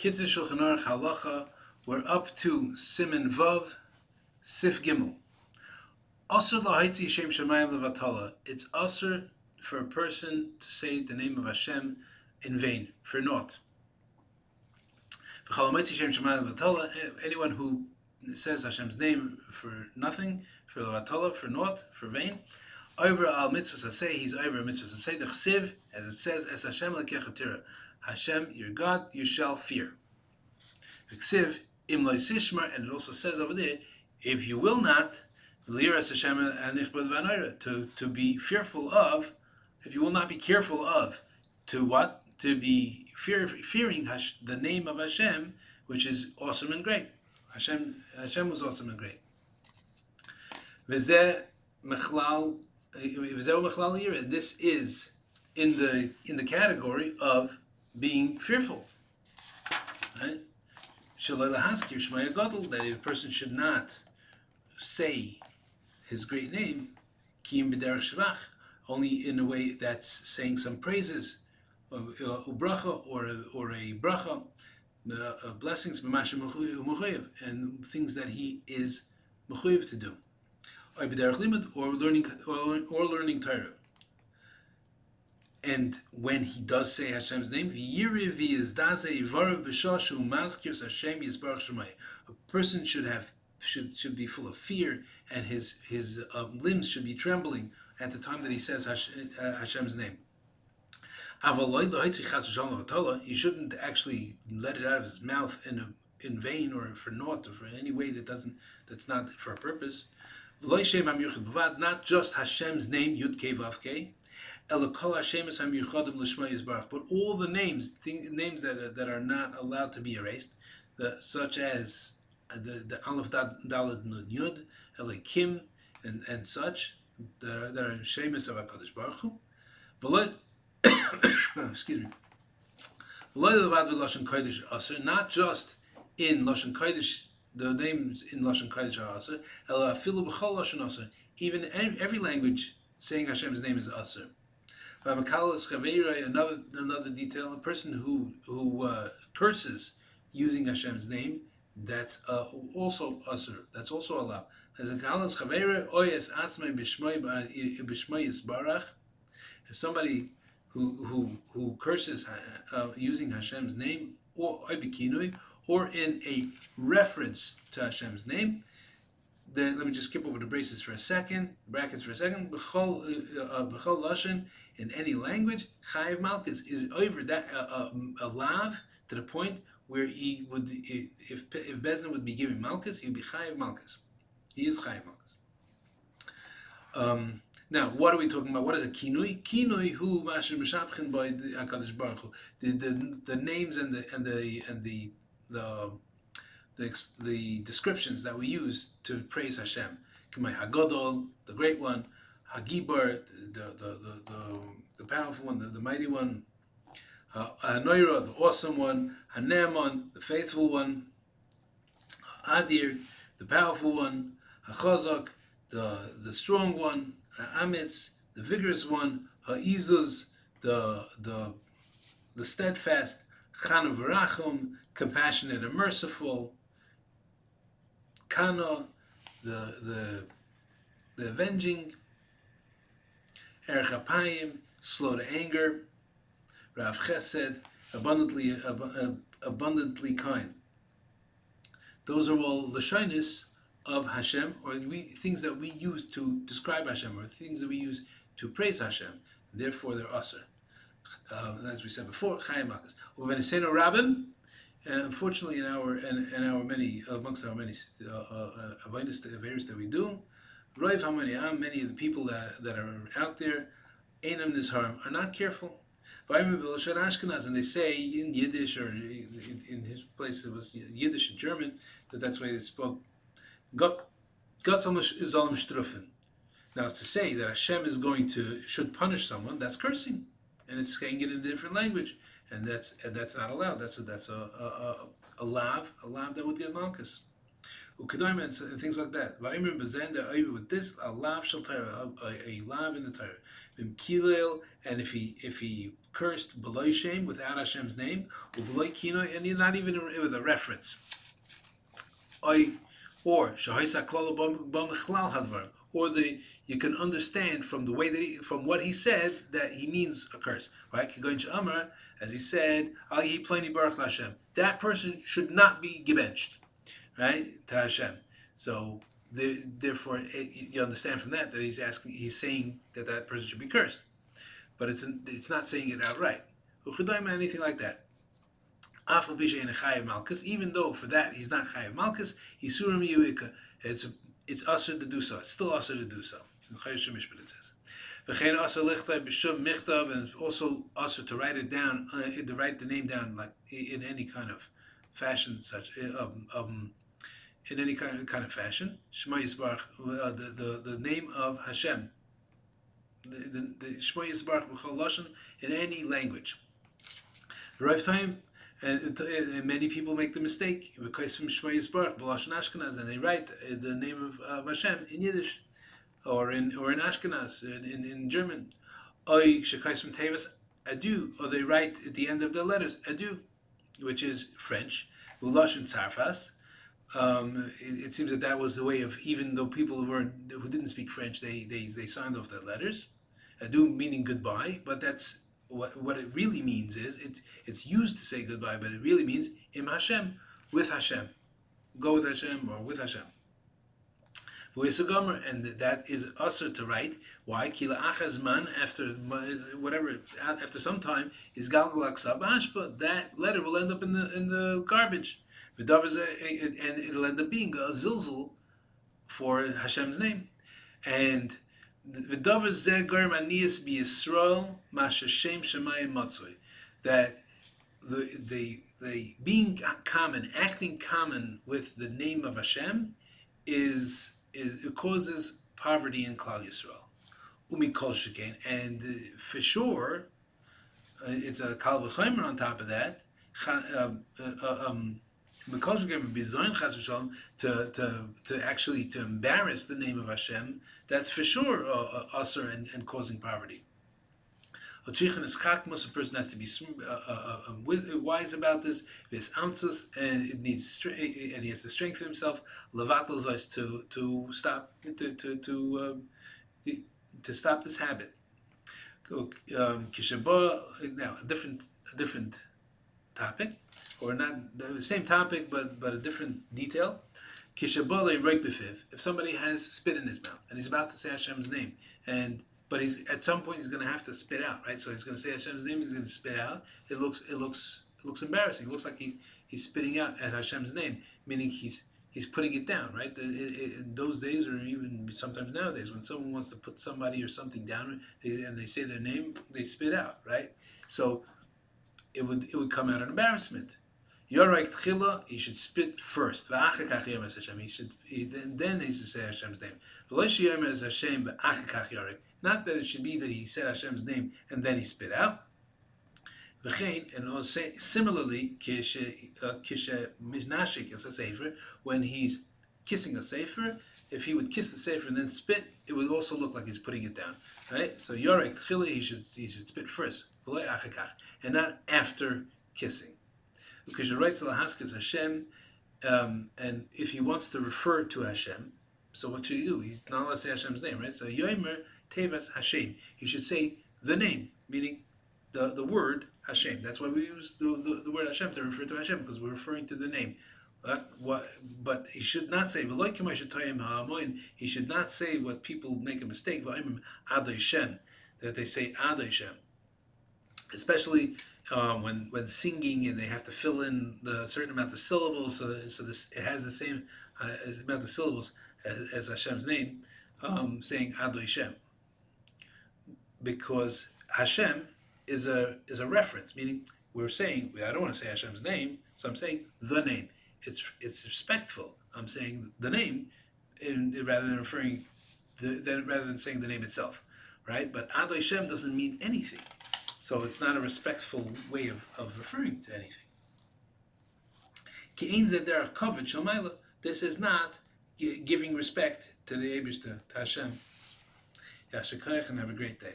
Kitzur Shulchan Aruch Halacha. We're up to Simin Vav, Sif Gimel. Asr lahaitzi shem shemayim levatala. It's asr for a person to say the name of Hashem in vain, for naught. Eh, anyone who says Hashem's name for nothing, for levatala, for naught, for vain, over al mitzvah say he's over mitzvah say the chsiv, as it says, as Hashem lekechatira. Hashem, your God, you shall fear. And it also says over there, if you will not, to to be fearful of, if you will not be careful of, to what to be fear, fearing the name of Hashem, which is awesome and great. Hashem Hashem was awesome and great. This is in the in the category of being fearful. Right? That a person should not say his great name, only in a way that's saying some praises, uh, uh, ubracha or a, or a bracha, uh, uh blessings, and things that he is mechuyev to do, or or, learning, or learning Torah. And when he does say Hashem's name, a person should have should should be full of fear, and his his uh, limbs should be trembling at the time that he says uh, Hashem's name. He shouldn't actually let it out of his mouth in a, in vain or for naught or for any way that doesn't that's not for a purpose. Not just Hashem's name Yud Kei Vav Kei, but all the names, names that are, that are not allowed to be erased, the, such as uh, the the Aleph Dalad Nun Yud, Elikim, and and such that are that are Shemus of Hakadosh Baruch Hu. excuse me. Not just in Lashon Kodesh, the names in Lashon Kodesh are Aser. Even every language saying Hashem's name is Aser. Another another detail: a person who who uh, curses using Hashem's name that's uh, also usher. That's also allowed. If somebody who who who curses uh, uh using Hashem's name or or in a reference to Hashem's name, then let me just skip over the braces for a second, brackets for a second. B'chol uh, uh, b'chol lashon in any language, chayiv malchus is over that uh, a lav to the point where he would, if if Beis Din would be giving Malchus, he would be Chayiv Malchus. He is Chayiv Malchus. Um, now, what are we talking about? What is a kinui? Kinui who masher mishapchen by Hakadosh Baruch Hu. The, the the names and the and the and the the the, the descriptions that we use to praise Hashem. Kamei Hagodol, the great one. Hagibor, the the the, the, powerful one, the, the mighty one. Hanoira, the awesome one, Haneman, the faithful one, Adir, the powerful one, Hachazak, the, the strong one, Ha'amitz, the vigorous one, Ha'izuz, the, the, the steadfast, Chanavarachum, compassionate and merciful, Kana, the, the, the avenging, Erechapayim, slow to anger, Rav Chesed, abundantly, ab- abundantly kind. Those are all the shyness of Hashem, or we, things that we use to describe Hashem, or things that we use to praise Hashem. Therefore, they're aser. Uh, as we said before, Chayim Makas. Rabim, and unfortunately, in our in, in our many amongst our many uh, uh, various that we do, Roiv Hamani, many of the people that, that are out there, Einam Nizharim, are not careful Ashkenaz, and they say in Yiddish or in his place it was Yiddish and German that that's way they spoke. Gott struffen. Now, to say that Hashem is going to should punish someone, that's cursing, and it's saying it in a different language, and that's and that's not allowed. That's a, that's a a, a, a lav, a lav that would get malchus. Ukadaima and things like that. Va'imrim bezen over with this a lav shel Torah, a lav in the Torah. Vim kilel, and if he if he cursed below shame without Hashem's name, or below kino, and he's not even with a reference. I or shahaisa klal b'mechlal hadvar, or the you can understand from the way that he, from what he said that he means a curse, right? As he said, that person should not be gebenched right? To Hashem. So the, therefore, eh, it, you understand from that that he's asking, he's saying that that person should be cursed, but it's it's not saying it outright. Anything like that. Even though for that he's not chayav malchus, he's surim. It's it's usher to do so. It's still usher to do so. It says. V'chein asher lichtai b'shum michtav, and also usher to write it down, uh, to write the name down like in any kind of fashion, such um, um, in any kind of, kind of fashion. Shema Yisbarach, uh, the, the, the name of Hashem. The, the, Shema Yisbarach b'chol in any language. Rav time, and, many people make the mistake because Ashkenaz, and they write the name of uh, Hashem in Yiddish or in or in Ashkenaz in, in, in German. Shekais from Tevis or they write at the end of the letters adu, which is French. Um, it, it, seems that that was the way of even though people who were who didn't speak French, they they, they signed off their letters, adieu meaning goodbye. But that's what what it really means is it's it's used to say goodbye, but it really means im Hashem with Hashem, go with Hashem or with Hashem. And that is usher to write. Why? Kila after whatever after some time is galgalak sabash, but that letter will end up in the in the garbage and it'll end up being a zilzul for Hashem's name. And That the, the, the being common, acting common with the name of Hashem is, is it causes poverty in Klal Yisrael. Umi kol shekain. And for sure, uh, it's a kal on top of that. Um, uh, um, because we're bizayin chas v'shalom to to to actually to embarrass the name of Hashem, that's for sure uh, uh, usher and, and causing poverty. A person has to be uh, uh, uh um, wise about this. And it needs and he has to strengthen himself. Levatel to to stop to to to, um, to stop this habit. Um, now a different a different topic or not the same topic but but a different detail. Kishabole Raibifiv. If somebody has spit in his mouth and he's about to say Hashem's name, and but he's at some point he's going to have to spit out, right? So he's going to say Hashem's name. He's going to spit out. It looks it looks it looks embarrassing. It looks like he's he's spitting out at Hashem's name, meaning he's he's putting it down, right? In those days, or even sometimes nowadays, when someone wants to put somebody or something down and they say their name, they spit out, right? So it would it would come out an embarrassment. Yorek tchila, he should spit first. He should, he, then he should say Hashem's name. Hashem. Not that it should be that he said Hashem's name and then he spit out. And also similarly, kishe uh, mishnashik is a sefer, when he's kissing a sefer, if he would kiss the sefer and then spit, it would also look like he's putting it down. Right? So yorek tchila, he should he should spit first, and not after kissing. Because writes Lahaskas Hashem, um, and if he wants to refer to Hashem, so what should he do? He's not allowed to say Hashem's name, right? So Yoimer Tevas Hashem. He should say the name, meaning the, the word Hashem. That's why we use the, the, the word Hashem to refer to Hashem, because we're referring to the name. But, what, but he should not say, he should not say what people make a mistake, that they say Adoshem. Especially um, when when singing and they have to fill in the certain amount of syllables, so, so this it has the same uh, amount of syllables as, as Hashem's name, um, saying Adoi Shem, because Hashem is a is a reference, meaning we're saying I don't want to say Hashem's name, so I'm saying the name. It's it's respectful. I'm saying the name, in, rather than referring, the, rather than saying the name itself, right? But Adoi Shem doesn't mean anything. So it's not a respectful way of, of referring to anything. This is not giving respect to the Abishta, to Hashem. Yashikayach, and have a great day.